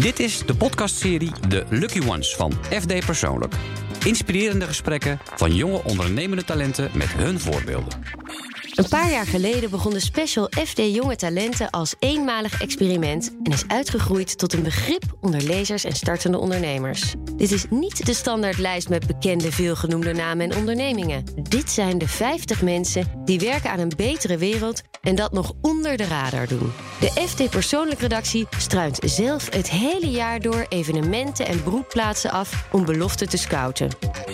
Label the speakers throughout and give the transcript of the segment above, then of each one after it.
Speaker 1: Dit is de podcastserie The Lucky Ones van FD Persoonlijk. Inspirerende gesprekken van jonge ondernemende talenten met hun voorbeelden.
Speaker 2: Een paar jaar geleden begon de special FD Jonge Talenten als eenmalig experiment en is uitgegroeid tot een begrip onder lezers en startende ondernemers. Dit is niet de standaardlijst met bekende veelgenoemde namen en ondernemingen. Dit zijn de 50 mensen die werken aan een betere wereld en dat nog onder de radar doen. De FD Persoonlijk Redactie struint zelf het hele jaar door evenementen en broedplaatsen af om beloften te scouten.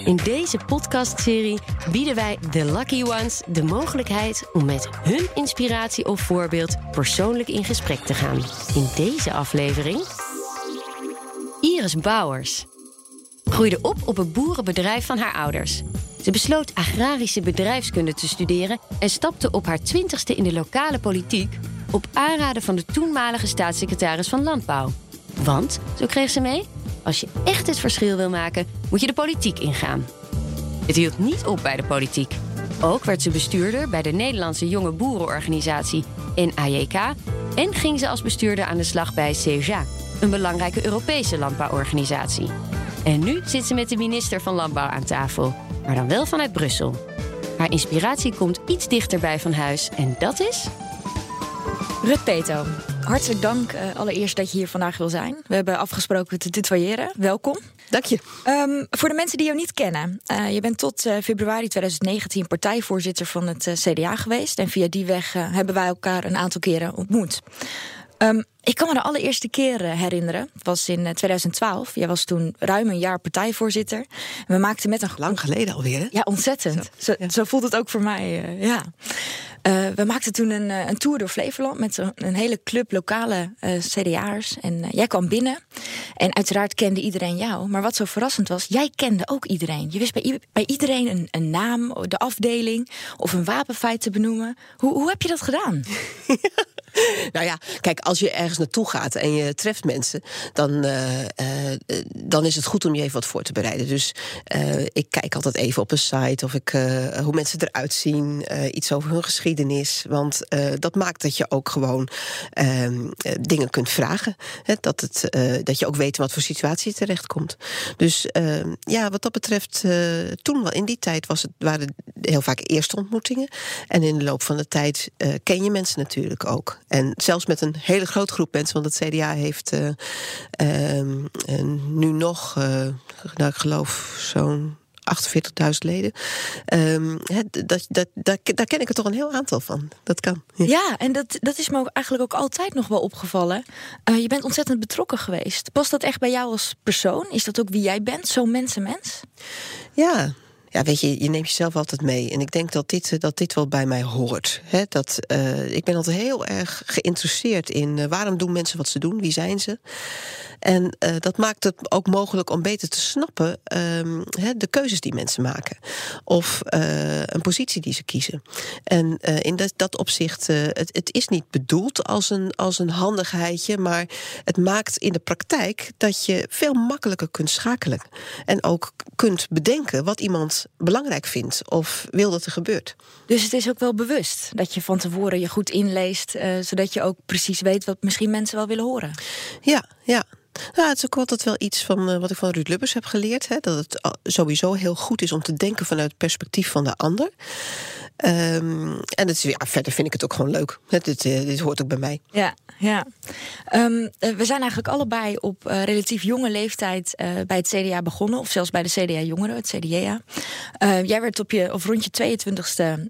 Speaker 2: In deze podcastserie bieden wij de Lucky Ones de mogelijkheid om met hun inspiratie of voorbeeld persoonlijk in gesprek te gaan. In deze aflevering. Iris Bouwers groeide op op een boerenbedrijf van haar ouders. Ze besloot agrarische bedrijfskunde te studeren en stapte op haar twintigste in de lokale politiek op aanraden van de toenmalige staatssecretaris van Landbouw. Want, zo kreeg ze mee, als je echt het verschil wil maken, moet je de politiek ingaan. Het hield niet op bij de politiek. Ook werd ze bestuurder bij de Nederlandse Jonge Boerenorganisatie NAJK en ging ze als bestuurder aan de slag bij CEJA, een belangrijke Europese landbouworganisatie. En nu zit ze met de minister van Landbouw aan tafel, maar dan wel vanuit Brussel. Haar inspiratie komt iets dichterbij van huis en dat is.
Speaker 3: Rut Peto, hartelijk dank uh, allereerst dat je hier vandaag wil zijn. We hebben afgesproken te tutoyeren. Welkom.
Speaker 4: Dank je.
Speaker 3: Um, voor de mensen die jou niet kennen. Uh, je bent tot uh, februari 2019 partijvoorzitter van het CDA geweest. En via die weg hebben wij elkaar een aantal keren ontmoet. Um, ik kan me de allereerste keer herinneren. Het was in 2012. Jij was toen ruim een jaar partijvoorzitter. En we maakten met een...
Speaker 4: Lang geleden alweer, hè?
Speaker 3: Ja, ontzettend. Zo, ja. zo voelt het ook voor mij, ja. Uh, we maakten toen een, een, tour door Flevoland... met een, hele club lokale uh, CDA'ers. En jij kwam binnen. En uiteraard kende iedereen jou. Maar wat zo verrassend was, jij kende ook iedereen. Je wist bij, bij iedereen een, een naam, de afdeling... of een wapenfeit te benoemen. Hoe, hoe heb je dat gedaan?
Speaker 4: nou ja, kijk, als je ergens naartoe gaat en je treft mensen, dan, uh, uh, dan is het goed om je even wat voor te bereiden. Dus uh, ik kijk altijd even op een site of ik, hoe mensen eruit zien, iets over hun geschiedenis. Want dat maakt dat je ook gewoon ehm, dingen kunt vragen. Hè, dat, het, dat je ook weet wat voor situatie je terechtkomt. Dus ehm, ja, wat dat betreft, toen wel in die tijd was het, waren heel vaak eerste ontmoetingen. En in de loop van de tijd ken je mensen natuurlijk ook. En zelfs met een hele grote groep mensen, want het CDA heeft uh, uh, nu nog, uh, nou, ik geloof, zo'n 48.000 leden. Um, dat, dat, dat, daar ken ik er toch een heel aantal van. Dat kan.
Speaker 3: Ja, ja en dat, dat is me ook eigenlijk ook altijd nog wel opgevallen. Uh, je bent ontzettend betrokken geweest. Past dat echt bij jou als persoon? Is dat ook wie jij bent? Zo'n mensenmens?
Speaker 4: Ja, ja, weet je, je neemt jezelf altijd mee. En ik denk dat dit, dat dit wel bij mij hoort. Dat, uh, ik ben altijd heel erg geïnteresseerd in uh, waarom doen mensen wat ze doen, wie zijn ze. En uh, dat maakt het ook mogelijk om beter te snappen um, he, de keuzes die mensen maken. Of een positie die ze kiezen. En in dat, dat opzicht, het, het is niet bedoeld als een, als een handigheidje, maar het maakt in de praktijk dat je veel makkelijker kunt schakelen. En ook kunt bedenken wat iemand belangrijk vindt of wil dat er gebeurt.
Speaker 3: Dus het is ook wel bewust dat je van tevoren je goed inleest, zodat je ook precies weet wat misschien mensen wel willen horen.
Speaker 4: Ja, ja. Nou, het is ook altijd wel iets van uh, wat ik van Ruud Lubbers heb geleerd. Hè, dat het sowieso heel goed is om te denken vanuit het perspectief van de ander. Um, en het is, ja, verder vind ik het ook gewoon leuk. Dit, dit, dit hoort ook bij mij.
Speaker 3: Ja, ja. Um, we zijn eigenlijk allebei op relatief jonge leeftijd bij het CDA begonnen. Of zelfs bij de CDA Jongeren, het CDA. Uh, jij werd op je, of rond je 22e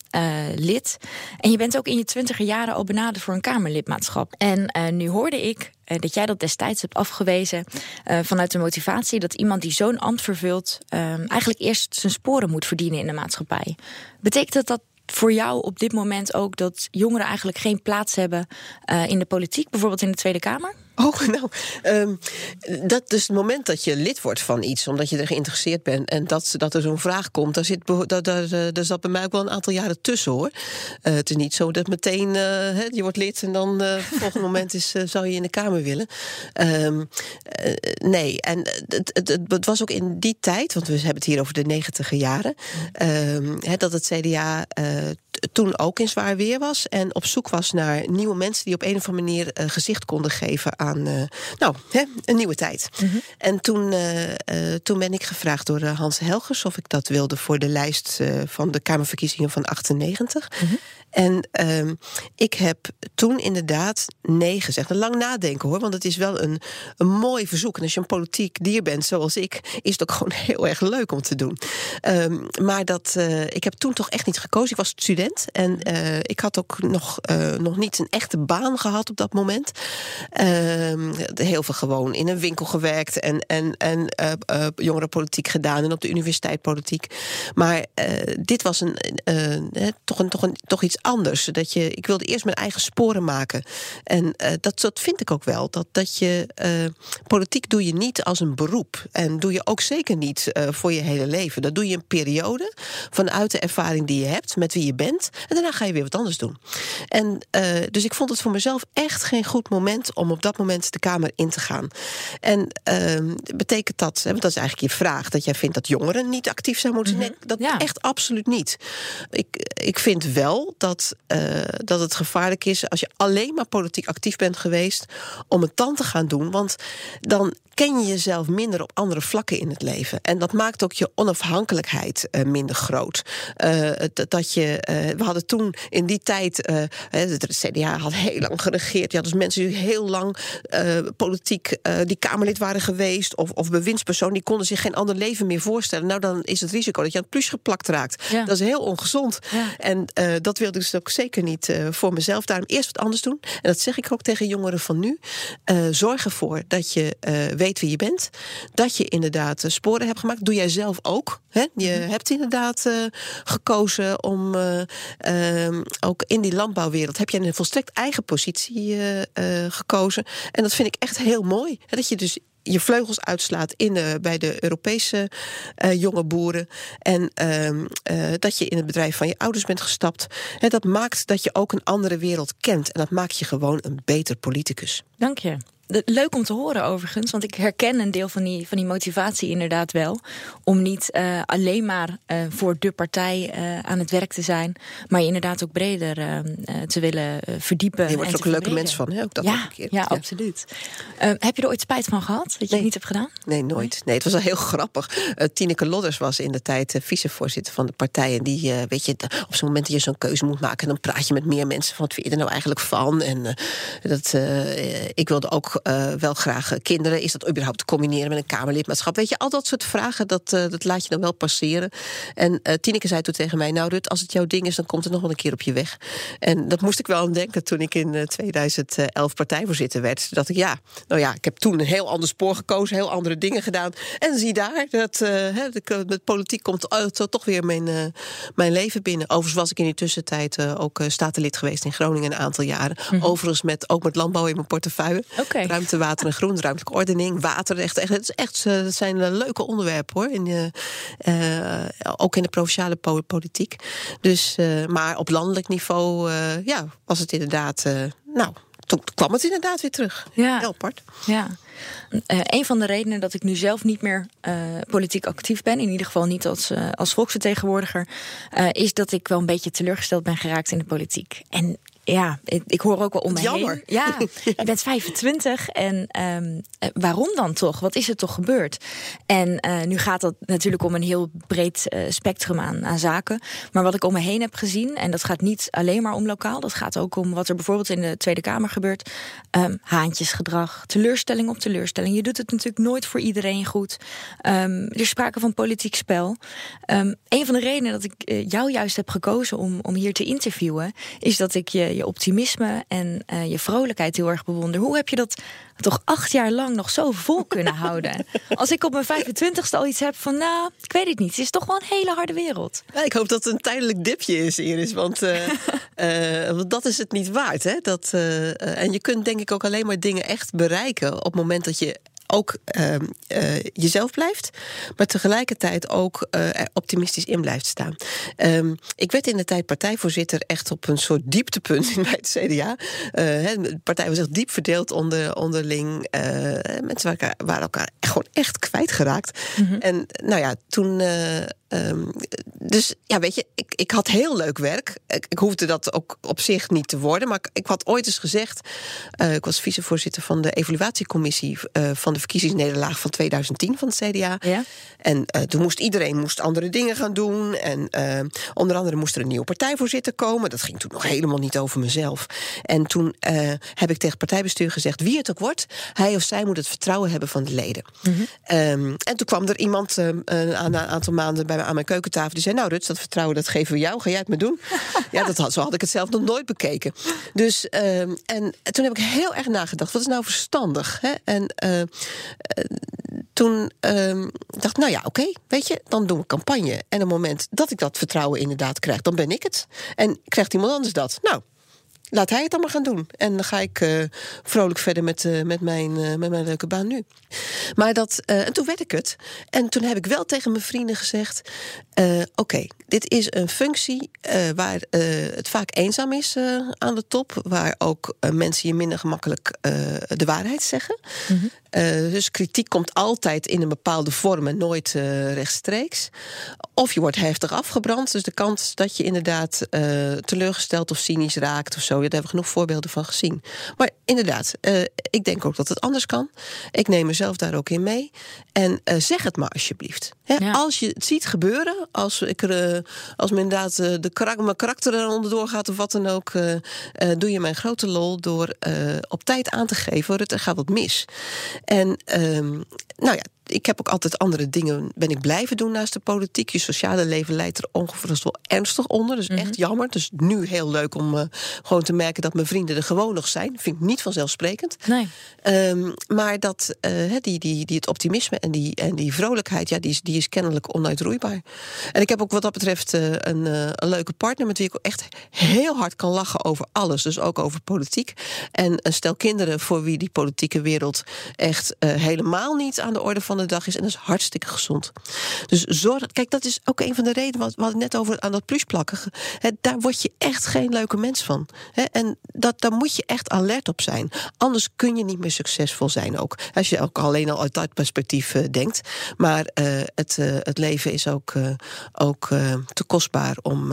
Speaker 3: lid. En je bent ook in je twintiger jaren al benaderd voor een Kamerlidmaatschap. En nu hoorde ik dat jij dat destijds hebt afgewezen uh, vanuit de motivatie dat iemand die zo'n ambt vervult uh, eigenlijk eerst zijn sporen moet verdienen in de maatschappij. Betekent dat dat voor jou op dit moment ook dat jongeren eigenlijk geen plaats hebben uh, in de politiek, bijvoorbeeld in de Tweede Kamer?
Speaker 4: Oh, nou, um, dat is het moment dat je lid wordt van iets, omdat je er geïnteresseerd bent en dat, dat er zo'n vraag komt, daar zit, daar, daar, daar zat bij mij ook wel een aantal jaren tussen hoor. Uh, het is niet zo dat meteen uh, he, je wordt lid en dan uh, het volgende moment is, zou je in de Kamer willen. Um, nee, en het, het, het, was ook in die tijd, want we hebben het hier over de negentiger jaren, um, he, dat het CDA toen ook in zwaar weer was en op zoek was naar nieuwe mensen die op een of andere manier gezicht konden geven aan nou, hè, een nieuwe tijd. Mhm. En toen, toen ben ik gevraagd door Hans Helgers of ik dat wilde voor de lijst van de Kamerverkiezingen van 98. Mhm. En ehm, ik heb toen inderdaad nee gezegd. Een lang nadenken hoor, want het is wel een, een mooi verzoek. En als je een politiek dier bent zoals ik, is het ook gewoon heel erg leuk om te doen. Ehm, maar dat, uh, ik heb toen toch echt niet gekozen. Ik was student en uh, ik had ook nog, uh, nog niet een echte baan gehad op dat moment. Ehm, heel veel gewoon in een winkel gewerkt en, en, en jongerenpolitiek gedaan en op de universiteit politiek. Maar dit was een, toch, een, toch, een, toch iets anders. Dat je, ik wilde eerst mijn eigen sporen maken. En uh, dat, dat vind ik ook wel. Dat, dat je uh, politiek doe je niet als een beroep. En doe je ook zeker niet uh, voor je hele leven. Dat doe je een periode vanuit de ervaring die je hebt, met wie je bent. En daarna ga je weer wat anders doen. En dus ik vond het voor mezelf echt geen goed moment om op dat moment de Kamer in te gaan. En ehm, betekent dat, hè, want dat is eigenlijk je vraag, dat jij vindt dat jongeren niet actief zijn moeten? Mm -hmm. Nee, dat ja. echt absoluut niet. Ik, ik vind wel dat dat, uh, dat het gevaarlijk is als je alleen maar politiek actief bent geweest om het dan te gaan doen. Want dan ken je jezelf minder op andere vlakken in het leven. En dat maakt ook je onafhankelijkheid uh, minder groot. Uh, dat je, uh, we hadden toen in die tijd, de CDA had heel lang geregeerd. Je had dus mensen die heel lang politiek die Kamerlid waren geweest, of, of bewindspersoon, die konden zich geen ander leven meer voorstellen. Nou, dan is het risico dat je aan het plus geplakt raakt. Ja. Dat is heel ongezond. Ja. En dat wilde ik dus ook zeker niet voor mezelf. Daarom eerst wat anders doen. En dat zeg ik ook tegen jongeren van nu. zorg ervoor dat je weet wie je bent. Dat je inderdaad sporen hebt gemaakt. Doe jij zelf ook. Hè? Je mm-hmm. hebt inderdaad uh, gekozen om uh, uh, ook in die landbouwwereld. heb je een volstrekt eigen positie gekozen. En dat vind ik echt heel mooi. Hè? Dat je dus je vleugels uitslaat in de, bij de Europese uh, jonge boeren. En uh, uh, dat je in het bedrijf van je ouders bent gestapt. He, dat maakt dat je ook een andere wereld kent. En dat maakt je gewoon een beter politicus.
Speaker 3: Dank je leuk om te horen overigens, want ik herken een deel van die, van die motivatie inderdaad wel. Om niet uh, alleen maar uh, voor de partij uh, aan het werk te zijn, maar je inderdaad ook breder te willen verdiepen.
Speaker 4: Je wordt er ook een leuke mens van, hè? Ook dat
Speaker 3: ja, keer. ja, ja, absoluut. heb je er ooit spijt van gehad, dat je nee. het niet hebt gedaan?
Speaker 4: Nee, nooit. Nee, het was wel heel grappig. Tineke Lodders was in de tijd vicevoorzitter van de partij. En die, weet je, op zo'n moment dat je zo'n keuze moet maken, dan praat je met meer mensen van wat vind je er nou eigenlijk van? En dat, ik wilde ook uh, wel graag kinderen. Is dat überhaupt te combineren met een Kamerlidmaatschap? Weet je, al dat soort vragen, dat, uh, dat laat je dan wel passeren. En uh, Tineke zei toen tegen mij: Nou, Rut, als het jouw ding is, dan komt het nog wel een keer op je weg. En dat moest ik wel aan denken toen ik in 2011 partijvoorzitter werd. Dat ik, ja, nou ja, ik heb toen een heel ander spoor gekozen, heel andere dingen gedaan. En zie daar, dat he, met politiek komt toch weer mijn, mijn leven binnen. Overigens was ik in die tussentijd ook statenlid geweest in Groningen een aantal jaren. Mm -hmm. Overigens met, ook met landbouw in mijn portefeuille.
Speaker 3: Okay
Speaker 4: ruimte, water en groen, ruimtelijke ordening, water. Echt, echt, het, is echt, het eh, zijn eh, leuke onderwerpen hoor. In de, uh, ook in de provinciale politiek. Dus, uh, maar op landelijk niveau uh, ja, was het inderdaad. nou, toen kwam het inderdaad weer terug. Ja. Heel apart.
Speaker 3: Ja. Uh, een van de redenen dat ik nu zelf niet meer uh, politiek actief ben, in ieder geval niet als, uh, als volksvertegenwoordiger, is dat ik wel een beetje teleurgesteld ben geraakt in de politiek. En ja, ik, ik, hoor ook wel om me
Speaker 4: Jammer.
Speaker 3: heen. Ja, je bent 25 en um, waarom dan toch? Wat is er toch gebeurd? En uh, nu gaat het natuurlijk om een heel breed uh, spectrum aan, aan, zaken. Maar wat ik om me heen heb gezien, en dat gaat niet alleen maar om lokaal, dat gaat ook om wat er bijvoorbeeld in de Tweede Kamer gebeurt. Um, haantjesgedrag, teleurstelling op teleurstelling. Je doet het natuurlijk nooit voor iedereen goed. Um, er is sprake van politiek spel. Een van de redenen dat ik jou juist heb gekozen om, om hier te interviewen, is dat ik je je optimisme en uh, je vrolijkheid heel erg bewonder. Hoe heb je dat toch acht jaar lang nog zo vol kunnen houden? Als ik op mijn 25ste al iets heb van, nou, ik weet het niet. Het is toch wel een hele harde wereld.
Speaker 4: Ja, ik hoop dat het een tijdelijk dipje is, Iris. Want, uh, uh, want dat is het niet waard. Hè? Dat, en je kunt denk ik ook alleen maar dingen echt bereiken op het moment dat je ook uh, uh, jezelf blijft, maar tegelijkertijd ook uh, optimistisch in blijft staan. Um, ik werd in de tijd partijvoorzitter echt op een soort dieptepunt bij het CDA. de partij was echt diep verdeeld onder, onderling. mensen waren elkaar, waren elkaar gewoon echt kwijtgeraakt. Mm -hmm. En nou ja, toen ehm, dus ja, weet je, ik, ik had heel leuk werk. Ik, ik hoefde dat ook op zich niet te worden. Maar ik, ik had ooit eens gezegd. eh, ik was vicevoorzitter van de evaluatiecommissie eh, van de verkiezingsnederlaag van 2010 van het CDA.
Speaker 3: Ja.
Speaker 4: En eh, toen moest iedereen moest andere dingen gaan doen. En onder andere moest er een nieuwe partijvoorzitter komen. Dat ging toen nog helemaal niet over mezelf. En toen heb ik tegen het partijbestuur gezegd: wie het ook wordt, hij of zij moet het vertrouwen hebben van de leden. Ehm, en toen kwam er iemand een, aan- een aantal maanden bij me aan mijn keukentafel. Die zei: Nou, Ruts, dat vertrouwen dat geven we jou. Ga jij het me doen? ja, dat had, zo had ik het zelf nog nooit bekeken. Dus ehm, en toen heb ik heel erg nagedacht: wat is nou verstandig? Hè? En eh, eh, toen ehm, dacht ik, nou ja, oké, weet je, dan doen we campagne. En op het moment dat ik dat vertrouwen inderdaad krijg, dan ben ik het. En krijgt iemand anders dat? Nou, laat hij het dan maar gaan doen. En dan ga ik eh, vrolijk verder met, eh, met, mijn, eh, met mijn leuke baan nu. Maar dat, en toen werd ik het. En toen heb ik wel tegen mijn vrienden gezegd: Oké, dit is een functie waar het vaak eenzaam is aan de top. Waar ook mensen je minder gemakkelijk de waarheid zeggen. Eh, dus kritiek komt altijd in een bepaalde vorm en nooit eh, rechtstreeks. Of je wordt heftig afgebrand. Dus de kans dat je inderdaad eh, teleurgesteld of cynisch raakt of zo. Ja, daar hebben we genoeg voorbeelden van gezien. Maar inderdaad, eh, ik denk ook dat het anders kan. Ik neem mezelf daar ook in mee. En eh, zeg het maar alsjeblieft.
Speaker 3: Ja.
Speaker 4: Als je het ziet gebeuren, als, ik er, eh, als me inderdaad eh, de karak- mijn karakter er onderdoor gaat of wat dan ook, eh, eh, doe je mijn grote lol door eh, op tijd aan te geven: er gaat wat mis. En ehm, nou ja, ik heb ook altijd andere dingen ben ik blijven doen naast de politiek. Je sociale leven leidt er ongeveer wel ernstig onder. Dus echt jammer. Dus nu heel leuk om eh, gewoon te merken dat mijn vrienden er gewoon nog zijn. Vind ik niet vanzelfsprekend.
Speaker 3: Nee.
Speaker 4: Ehm, maar dat, eh, die, die, die, het optimisme en die, en die vrolijkheid, ja, die, is, die is kennelijk onuitroeibaar. En ik heb ook wat dat betreft eh, een, een leuke partner met wie ik echt heel hard kan lachen over alles. Dus ook over politiek. En een stel kinderen voor wie die politieke wereld echt helemaal niet aan de orde van de dag is. En dat is hartstikke gezond. Dus zorg, kijk, dat is ook een van de redenen wat we net over aan dat plusplakken. Hè, daar word je echt geen leuke mens van. En dat, daar moet je echt alert op zijn. Anders kun je niet meer succesvol zijn ook. Als je ook alleen al uit dat perspectief eh, denkt. Maar eh, het, eh, het leven is ook, ook te kostbaar om,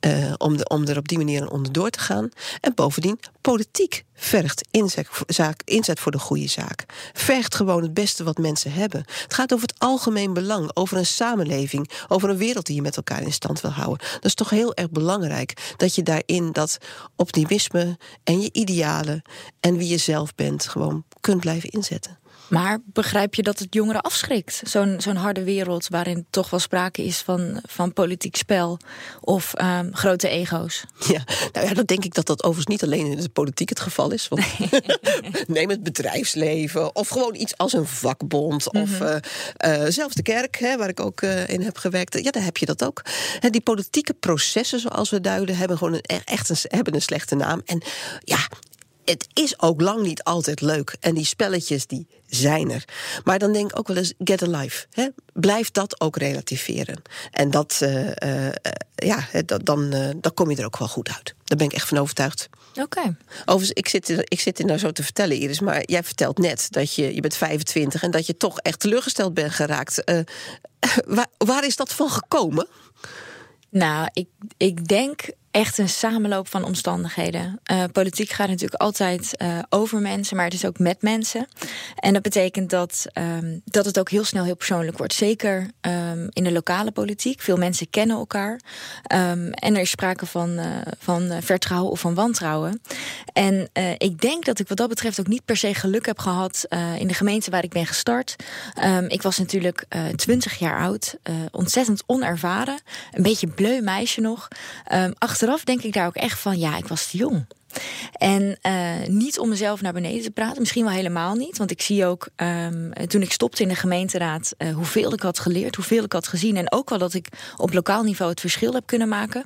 Speaker 4: eh, om, er op die manier onderdoor te gaan. En bovendien, politiek vergt inzet, zaak, inzet voor de goede zaak. Vergt gewoon het beste wat mensen hebben. Het gaat over het algemeen belang, over een samenleving, over een wereld die je met elkaar in stand wil houden. Dat is toch heel erg belangrijk dat je daarin dat optimisme en je idealen en wie je zelf bent gewoon kunt blijven inzetten.
Speaker 3: Maar begrijp je dat het jongeren afschrikt? Zo'n zo'n harde wereld waarin toch wel sprake is van, van politiek spel of ehm, grote ego's.
Speaker 4: Ja, nou ja, dan denk ik dat dat overigens niet alleen in de politiek het geval is. Want neem het bedrijfsleven of gewoon iets als een vakbond of eh, eh, zelfs de kerk, hè, waar ik ook eh, in heb gewerkt. Ja, daar heb je dat ook. Hè, die politieke processen, zoals we duiden, hebben gewoon een, echt een, hebben een slechte naam. En ja. Het is ook lang niet altijd leuk. En die spelletjes, die zijn er. Maar dan denk ik ook wel eens, get a life. Hè? Blijf dat ook relativeren. En dat, eh, eh, ja, dat- dan, eh, dan kom je er ook wel goed uit. Daar ben ik echt van overtuigd.
Speaker 3: Oké.
Speaker 4: Overigens, ik zit, ik zit er nou zo te vertellen, Iris, maar jij vertelt net dat je, je bent 25 en dat je toch echt teleurgesteld bent geraakt. Waar, waar is dat van gekomen?
Speaker 3: Nou, ik, ik denk echt een samenloop van omstandigheden. Eh, politiek gaat natuurlijk altijd eh, over mensen, maar het is ook met mensen. En dat betekent dat, ehm, dat het ook heel snel heel persoonlijk wordt. Zeker ehm, in de lokale politiek. Veel mensen kennen elkaar. Ehm, en er is sprake van, eh, van vertrouwen of van wantrouwen. En ik denk dat ik wat dat betreft ook niet per se geluk heb gehad eh, in de gemeente waar ik ben gestart. Ik was natuurlijk twintig jaar oud, ontzettend onervaren, een beetje bleu meisje nog. Ehm, achteraf denk ik daar ook echt van, ja, ik was te jong. En eh, niet om mezelf naar beneden te praten, misschien wel helemaal niet. Want ik zie ook ehm, toen ik stopte in de gemeenteraad eh, hoeveel ik had geleerd, hoeveel ik had gezien. En ook wel dat ik op lokaal niveau het verschil heb kunnen maken.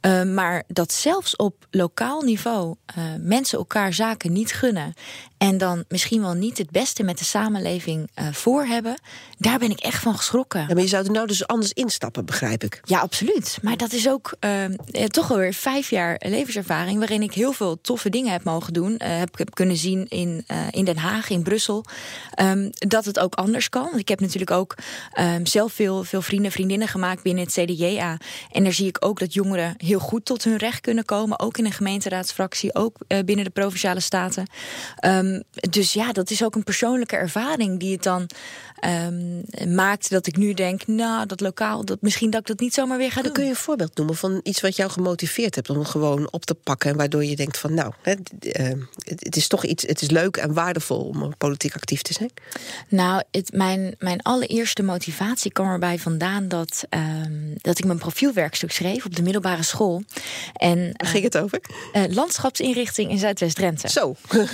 Speaker 3: Ehm, maar dat zelfs op lokaal niveau eh, mensen elkaar zaken niet gunnen. En dan misschien wel niet het beste met de samenleving eh, voor hebben. Daar ben ik echt van geschrokken.
Speaker 4: Ja, maar je zou er nou dus anders instappen, begrijp ik.
Speaker 3: Ja, absoluut. Maar dat is ook ehm, eh, toch alweer vijf jaar levenservaring... waarin ik heel veel toffe dingen heb mogen doen. heb, heb kunnen zien in, in Den Haag, in Brussel. Ehm, dat het ook anders kan. Ik heb natuurlijk ook ehm, zelf veel, veel vrienden en vriendinnen gemaakt binnen het CDJA. En daar zie ik ook dat jongeren heel goed tot hun recht kunnen komen. Ook in een gemeenteraadsfractie, ook binnen de provinciale staten. Um, dus ja, dat is ook een persoonlijke ervaring die het dan um, maakt dat ik nu denk, nou, dat lokaal, dat misschien dat ik dat niet zomaar weer ga doen.
Speaker 4: Kun je een voorbeeld noemen van iets wat jou gemotiveerd hebt om gewoon op te pakken en waardoor je denkt van, nou, het, uh, het is toch iets, het is leuk en waardevol om politiek actief te zijn?
Speaker 3: Nou, het, mijn, mijn allereerste motivatie kwam erbij vandaan dat, um, dat ik mijn profielwerkstuk schreef op de middelbare school.
Speaker 4: En, ging het over?
Speaker 3: Uh, landschapsinrichting in Zuidwest-Drenthe.
Speaker 4: Zo.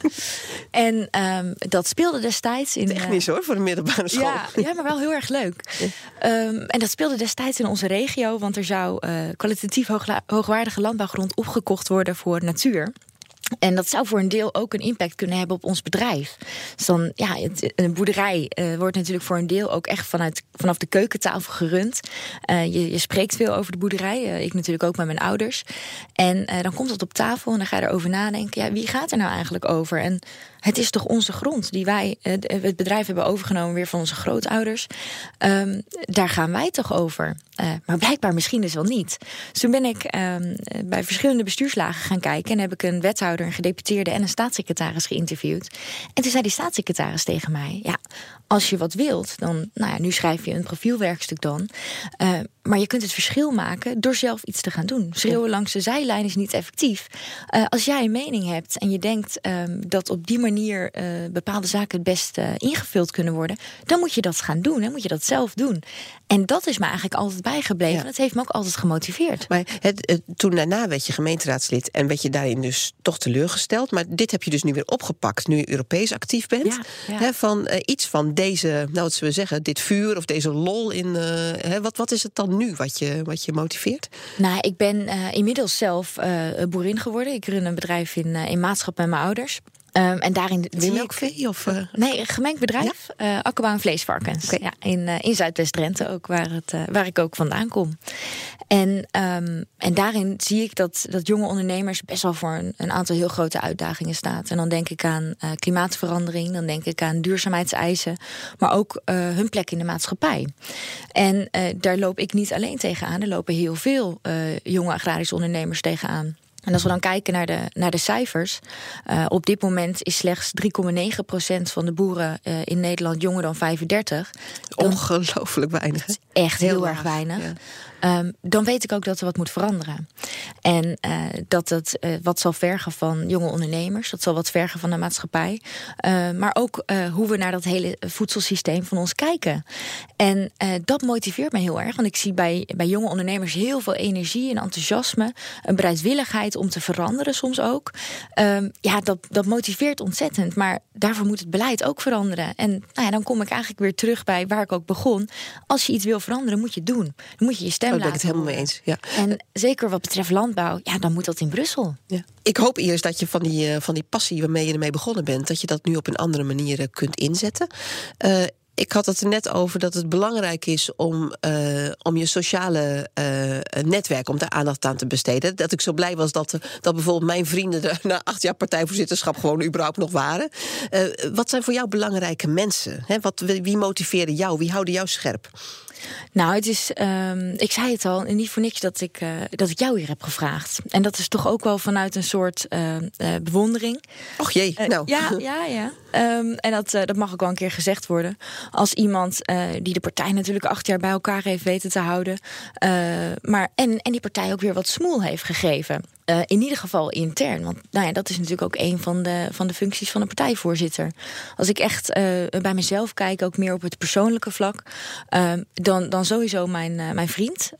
Speaker 3: en um, dat speelde destijds in.
Speaker 4: Technisch hoor, voor de middelbare school.
Speaker 3: Ja, ja maar wel heel erg leuk. Um, en dat speelde destijds in onze regio, want er zou uh, kwalitatief hoogwaardige landbouwgrond opgekocht worden voor natuur. En dat zou voor een deel ook een impact kunnen hebben op ons bedrijf. Dus dan, ja, een boerderij uh, wordt natuurlijk voor een deel ook echt vanuit, vanaf de keukentafel gerund. Uh, je, je, spreekt veel over de boerderij. Uh, ik natuurlijk ook met mijn ouders. En dan komt het op tafel en dan ga je erover nadenken. Ja, wie gaat er nou eigenlijk over? En het is toch onze grond die wij, het bedrijf hebben overgenomen weer van onze grootouders. Um, daar gaan wij toch over. maar blijkbaar misschien dus wel niet. Dus toen ben ik um, bij verschillende bestuurslagen gaan kijken en heb ik een wethouder een gedeputeerde en een staatssecretaris geïnterviewd. En toen zei die staatssecretaris tegen mij: Ja, als je wat wilt, dan, nou ja, nu schrijf je een profielwerkstuk dan. Uh, maar je kunt het verschil maken door zelf iets te gaan doen. Schreeuwen langs de zijlijn is niet effectief. Uh, als jij een mening hebt en je denkt um, dat op die manier uh, bepaalde zaken het best ingevuld kunnen worden, dan moet je dat gaan doen. Dan moet je dat zelf doen. En dat is me eigenlijk altijd bijgebleven. Ja. Dat heeft me ook altijd gemotiveerd.
Speaker 4: Maar het, het, toen daarna werd je gemeenteraadslid en werd je daarin dus toch teleurgesteld. Maar dit heb je dus nu weer opgepakt, nu je Europees actief bent. Ja, ja. He, van iets van deze, nou wat zullen we zeggen, dit vuur of deze lol in. He, wat, wat is het dan nu wat je, wat je motiveert?
Speaker 3: Nou, ik ben uh, inmiddels zelf boerin geworden. Ik run een bedrijf in, in maatschap met mijn ouders. Um, en daarin
Speaker 4: zie vee? Of, uh...
Speaker 3: Nee, een gemengd bedrijf. Ja? Uh, akkerbouw en vleesvarkens. Okay. Ja, in, uh, in Zuidwest-Drenthe, ook waar, het, waar ik ook vandaan kom. En, um, en daarin zie ik dat, dat jonge ondernemers best wel voor een, een aantal heel grote uitdagingen staan. En dan denk ik aan klimaatverandering, dan denk ik aan duurzaamheidseisen, maar ook hun plek in de maatschappij. En daar loop ik niet alleen tegenaan, er lopen heel veel jonge agrarische ondernemers tegenaan. En als we dan kijken naar de, naar de cijfers, uh, op dit moment is slechts 3,9% van de boeren uh, in Nederland jonger dan 35.
Speaker 4: Ongelooflijk weinig.
Speaker 3: Echt heel, heel erg weinig. Ja. Um, dan weet ik ook dat er wat moet veranderen. En uh, dat het uh, wat zal vergen van jonge ondernemers, dat zal wat vergen van de maatschappij. Uh, maar ook hoe we naar dat hele voedselsysteem van ons kijken. En dat motiveert me heel erg, want ik zie bij, bij jonge ondernemers heel veel energie en enthousiasme, een bereidwilligheid om te veranderen soms ook. Um, ja, dat, dat motiveert ontzettend, maar daarvoor moet het beleid ook veranderen. En nou ja, dan kom ik eigenlijk weer terug bij waar ik ook begon. Als je iets wil veranderen, moet je het doen. Dan moet je je stem
Speaker 4: daar ben ik het helemaal mee eens. Ja.
Speaker 3: En zeker wat betreft landbouw, ja, dan moet dat in Brussel.
Speaker 4: Ja. Ik hoop eerst dat je van die, uh, van die passie waarmee je ermee begonnen bent, dat je dat nu op een andere manier kunt inzetten. Uh, ik had het er net over dat het belangrijk is om, uh, om je sociale uh, netwerk, om daar aandacht aan te besteden. Dat ik zo blij was dat, dat bijvoorbeeld mijn vrienden er na acht jaar partijvoorzitterschap gewoon überhaupt nog waren. Uh, wat zijn voor jou belangrijke mensen? He, wat, wie motiveren jou? Wie houden jou scherp?
Speaker 3: Nou, het is, um, ik zei het al, niet voor niks dat ik, uh, dat ik jou hier heb gevraagd. En dat is toch ook wel vanuit een soort uh, uh, bewondering.
Speaker 4: Och jee, nou.
Speaker 3: ja, ja, ja. Um, en dat, dat mag ook wel een keer gezegd worden. Als iemand die de partij natuurlijk acht jaar bij elkaar heeft weten te houden. maar, en, en die partij ook weer wat smoel heeft gegeven. Uh, in ieder geval intern. Want nou ja, dat is natuurlijk ook een van de, van de functies van een partijvoorzitter. Als ik echt uh, bij mezelf kijk, ook meer op het persoonlijke vlak, uh, dan, dan sowieso mijn, mijn vriend.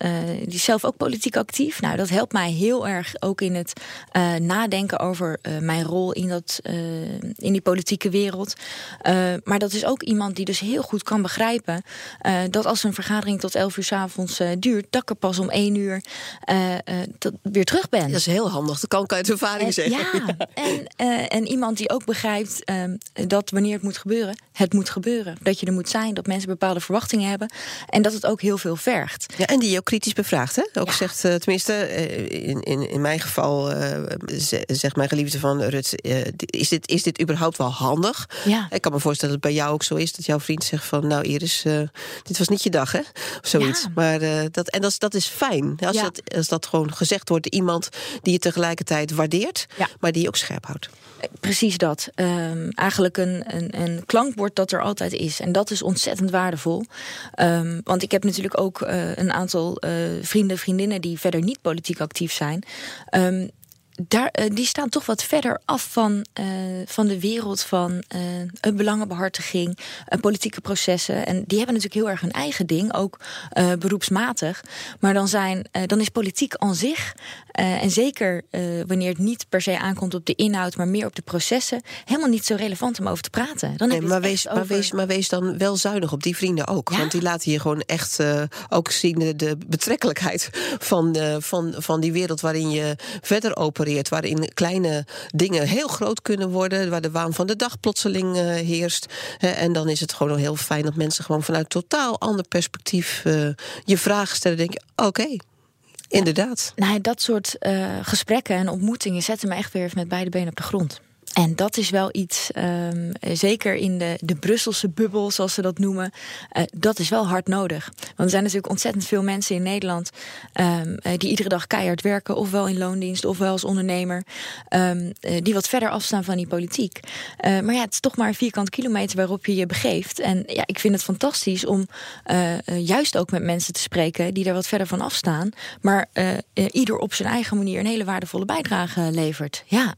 Speaker 3: die is zelf ook politiek actief. Nou, dat helpt mij heel erg ook in het nadenken over mijn rol in, dat, in die politieke wereld. maar dat is ook iemand die dus heel goed kan begrijpen dat als een vergadering tot elf uur s avonds duurt, dat ik er pas om één uur dat weer terug ben.
Speaker 4: Dat is heel heel handig. Dat kan ik uit ervaring
Speaker 3: En,
Speaker 4: zeggen.
Speaker 3: ja, en, eh, en iemand die ook begrijpt ehm, dat wanneer het moet gebeuren, het moet gebeuren. Dat je er moet zijn, dat mensen bepaalde verwachtingen hebben. En dat het ook heel veel vergt.
Speaker 4: Ja, en die je ook kritisch bevraagt. Hè? Ook zegt, eh, tenminste, eh, in, in, in mijn geval eh, ze- zegt mijn geliefde van Rut, eh, is, dit, is dit überhaupt wel handig?
Speaker 3: Ja.
Speaker 4: Ik kan me voorstellen dat het bij jou ook zo is dat jouw vriend zegt van, nou Iris, eh, dit was niet je dag, hè? Of zoiets.
Speaker 3: Ja.
Speaker 4: Maar eh, dat, en dat, is- dat is fijn. Als,
Speaker 3: Ja.
Speaker 4: dat, als dat gewoon gezegd wordt iemand die je tegelijkertijd waardeert,
Speaker 3: Ja.
Speaker 4: maar die je ook scherp houdt.
Speaker 3: Precies dat. Ehm, eigenlijk een, een, een klankbord dat er altijd is. En dat is ontzettend waardevol. Ehm, want ik heb natuurlijk ook eh, een aantal eh, vrienden, vriendinnen die verder niet politiek actief zijn. Ehm, daar, eh, die staan toch wat verder af van, eh, van de wereld van eh, een belangenbehartiging, eh, politieke processen. En die hebben natuurlijk heel erg hun eigen ding, ook beroepsmatig. Maar dan, zijn, dan is politiek aan zich, en zeker wanneer het niet per se aankomt op de inhoud, maar meer op de processen, helemaal niet zo relevant om over te praten. Dan
Speaker 4: Nee, maar, wees, maar, wees, maar wees dan wel zuinig op die vrienden ook.
Speaker 3: Ja.
Speaker 4: Want die laten je gewoon echt ook zien de, betrekkelijkheid van, van, van die wereld waarin je verder opereert. Waarin kleine dingen heel groot kunnen worden. Waar de waan van de dag plotseling eh, heerst. En dan is het gewoon heel fijn dat mensen gewoon vanuit totaal ander perspectief eh, je vragen stellen. Denk je, oké, inderdaad.
Speaker 3: Nou, dat soort eh, gesprekken en ontmoetingen zetten me echt weer met beide benen op de grond. En dat is wel iets, ehm, eh, zeker in de, de Brusselse bubbel, zoals ze dat noemen, eh, dat is wel hard nodig. Want er zijn natuurlijk ontzettend veel mensen in Nederland ehm, eh, die iedere dag keihard werken, ofwel in loondienst, ofwel als ondernemer, ehm, eh, die wat verder afstaan van die politiek. Maar ja, het is toch maar een vierkant kilometer waarop je je begeeft. En ja, ik vind het fantastisch om juist ook met mensen te spreken die er wat verder van afstaan, maar ieder op zijn eigen manier een hele waardevolle bijdrage levert. Ja.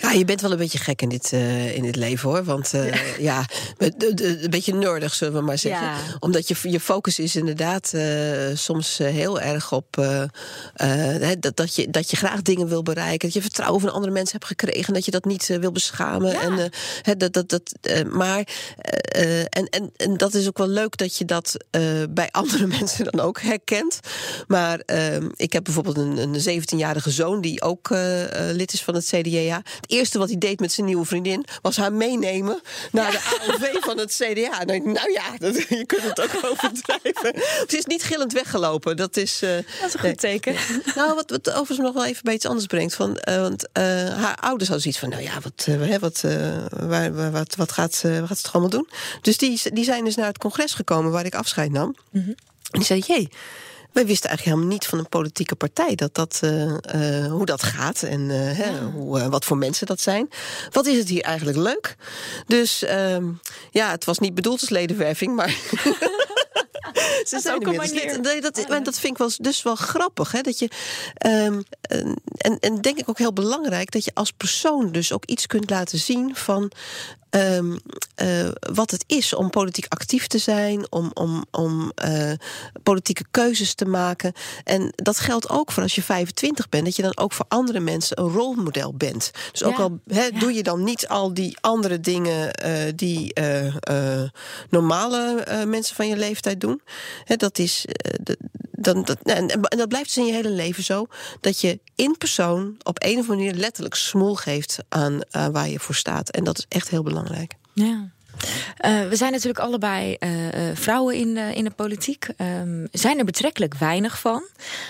Speaker 4: Ja, je bent wel een beetje gek in dit, eh, in dit leven hoor. Want eh, ja, een beetje nerdig zullen we maar zeggen.
Speaker 3: Ja.
Speaker 4: Omdat je, je focus is inderdaad eh, soms heel erg op dat, dat, je, dat je graag dingen wil bereiken. Dat je vertrouwen van andere mensen hebt gekregen. En dat je dat niet wil beschamen.
Speaker 3: Ja.
Speaker 4: En, dat, dat, dat, maar, en, en, en dat is ook wel leuk dat je dat bij andere mensen dan ook herkent. Maar eh, ik heb bijvoorbeeld een, een 17-jarige zoon die ook lid is van het CDA. Het eerste wat hij deed met zijn nieuwe vriendin was haar meenemen naar de AOV van het CDA. Nou, nou ja, dat, je kunt het ook overdrijven. Ze is niet gillend weggelopen. Dat is, eh,
Speaker 3: Dat is een
Speaker 4: nee.
Speaker 3: goed teken.
Speaker 4: nou, wat, wat overigens nog wel even bij iets anders brengt. Van, eh, want eh, haar ouders hadden zoiets van: nou ja, wat, hè, wat, waar, waar- wat, wat, gaat, eh, wat gaat ze toch allemaal doen? Dus die, die zijn dus naar het congres gekomen waar ik afscheid nam. En die zei: jee. Wij wisten eigenlijk helemaal niet van een politieke partij dat dat, eh, eh, hoe dat gaat en eh, hè, hoe, wat voor mensen dat zijn. Wat is het hier eigenlijk leuk? Dus ehm, ja, het was niet bedoeld als ledenwerving, maar. Ze zijn er weer. Dus dit-
Speaker 3: manier.
Speaker 4: nee, dat, maar dat vind ik wel, dus wel grappig. Hè? Dat je, ehm, en, en denk ik ook heel belangrijk dat je als persoon dus ook iets kunt laten zien van ehm, eh, wat het is om politiek actief te zijn, om, om, om eh, politieke keuzes te maken. En dat geldt ook voor als je 25 bent, dat je dan ook voor andere mensen een rolmodel bent. Dus ook
Speaker 3: Ja.
Speaker 4: al
Speaker 3: Ja.
Speaker 4: doe je dan niet al die andere dingen eh, die normale mensen van je leeftijd doen. Dat is. de- dan, dat, en, en dat blijft dus in je hele leven zo. Dat je in persoon op een of andere manier letterlijk smoel geeft aan, aan waar je voor staat. En dat is echt heel belangrijk.
Speaker 3: Ja. Eh, we zijn natuurlijk allebei eh, eh, vrouwen in de, in de politiek. Ehm, zijn er betrekkelijk weinig van.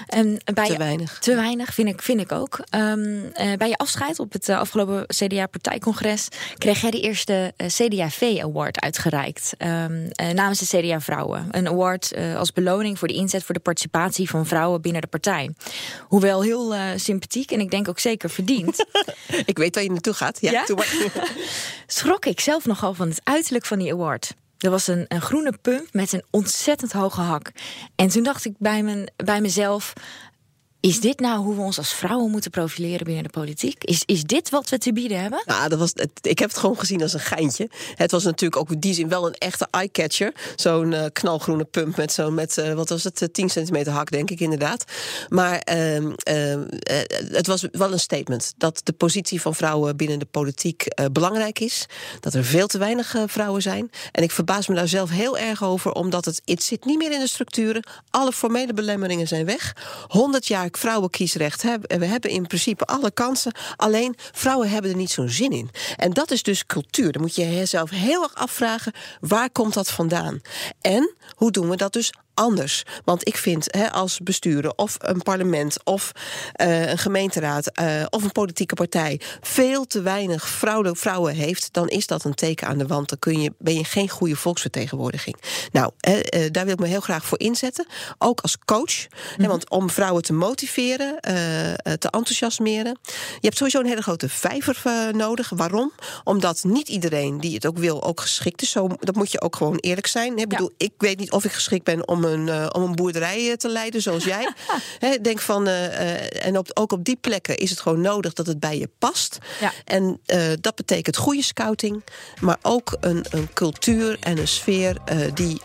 Speaker 3: En bij
Speaker 4: Te weinig.
Speaker 3: Te weinig, vind ik, vind ik ook. Ehm, eh, bij je afscheid op het afgelopen CDA-partijcongres... kreeg jij de eerste CDA-V-award uitgereikt. ehm, eh, namens de CDA-vrouwen. Een award als beloning voor de inzet voor de participatie van vrouwen binnen de partij. Hoewel heel sympathiek en ik denk ook zeker verdiend...
Speaker 4: Ik weet waar je naartoe gaat. Ja,
Speaker 3: Ja? schrok ik zelf nogal van het uiterlijk van die award. Er was een, een groene pump met een ontzettend hoge hak. En toen dacht ik bij, mijn, bij mezelf... Is dit nou hoe we ons als vrouwen moeten profileren binnen de politiek? Is, is dit wat we te bieden hebben?
Speaker 4: Nou, dat was, ik heb het gewoon gezien als een geintje. Het was natuurlijk ook in die zin wel een echte eye-catcher. Zo'n eh, knalgroene pump met zo'n, met, eh, wat was het, eh, 10 centimeter hak, denk ik inderdaad. Maar ehm, ehm, eh, het was wel een statement dat de positie van vrouwen binnen de politiek eh, belangrijk is. Dat er veel te weinig eh, vrouwen zijn. En ik verbaas me daar zelf heel erg over, omdat het, het zit niet meer in de structuren. Alle formele belemmeringen zijn weg. 100 jaar belangrijk, vrouwenkiesrecht. Hè. We hebben in principe alle kansen. Alleen vrouwen hebben er niet zo'n zin in. En dat is dus cultuur. Dan moet je jezelf heel erg afvragen: waar komt dat vandaan? En hoe doen we dat dus anders. Want ik vind hè, als bestuurder of een parlement of uh, een gemeenteraad uh, of een politieke partij veel te weinig vrouwen, vrouwen heeft, dan is dat een teken aan de wand. Dan kun je, ben je geen goede volksvertegenwoordiging. Nou, uh, daar wil ik me heel graag voor inzetten. Ook als coach. Hè, want om vrouwen te motiveren, te enthousiasmeren. Je hebt sowieso een hele grote vijver nodig. Waarom? Omdat niet iedereen die het ook wil, ook geschikt is. Zo, dat moet je ook gewoon eerlijk zijn. Ik bedoel, ik weet niet of ik geschikt ben om een, uh, om een boerderij te leiden, zoals jij. He, denk van, uh, en op, ook op die plekken is het gewoon nodig dat het bij je past. Ja. En dat betekent goede scouting, maar ook een, een cultuur en een sfeer die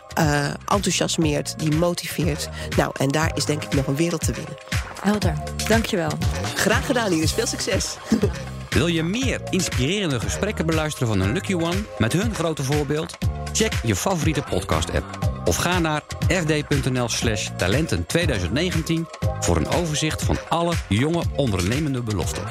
Speaker 4: enthousiasmeert, die motiveert. Nou, en daar is denk ik nog een wereld te winnen.
Speaker 3: Helder, dankjewel.
Speaker 4: Graag gedaan, Iris. Veel succes.
Speaker 1: Wil je meer inspirerende gesprekken beluisteren van een Lucky One met hun grote voorbeeld? Check je favoriete podcast-app of ga naar fd.nl/slash talenten 2019 voor een overzicht van alle jonge ondernemende beloften.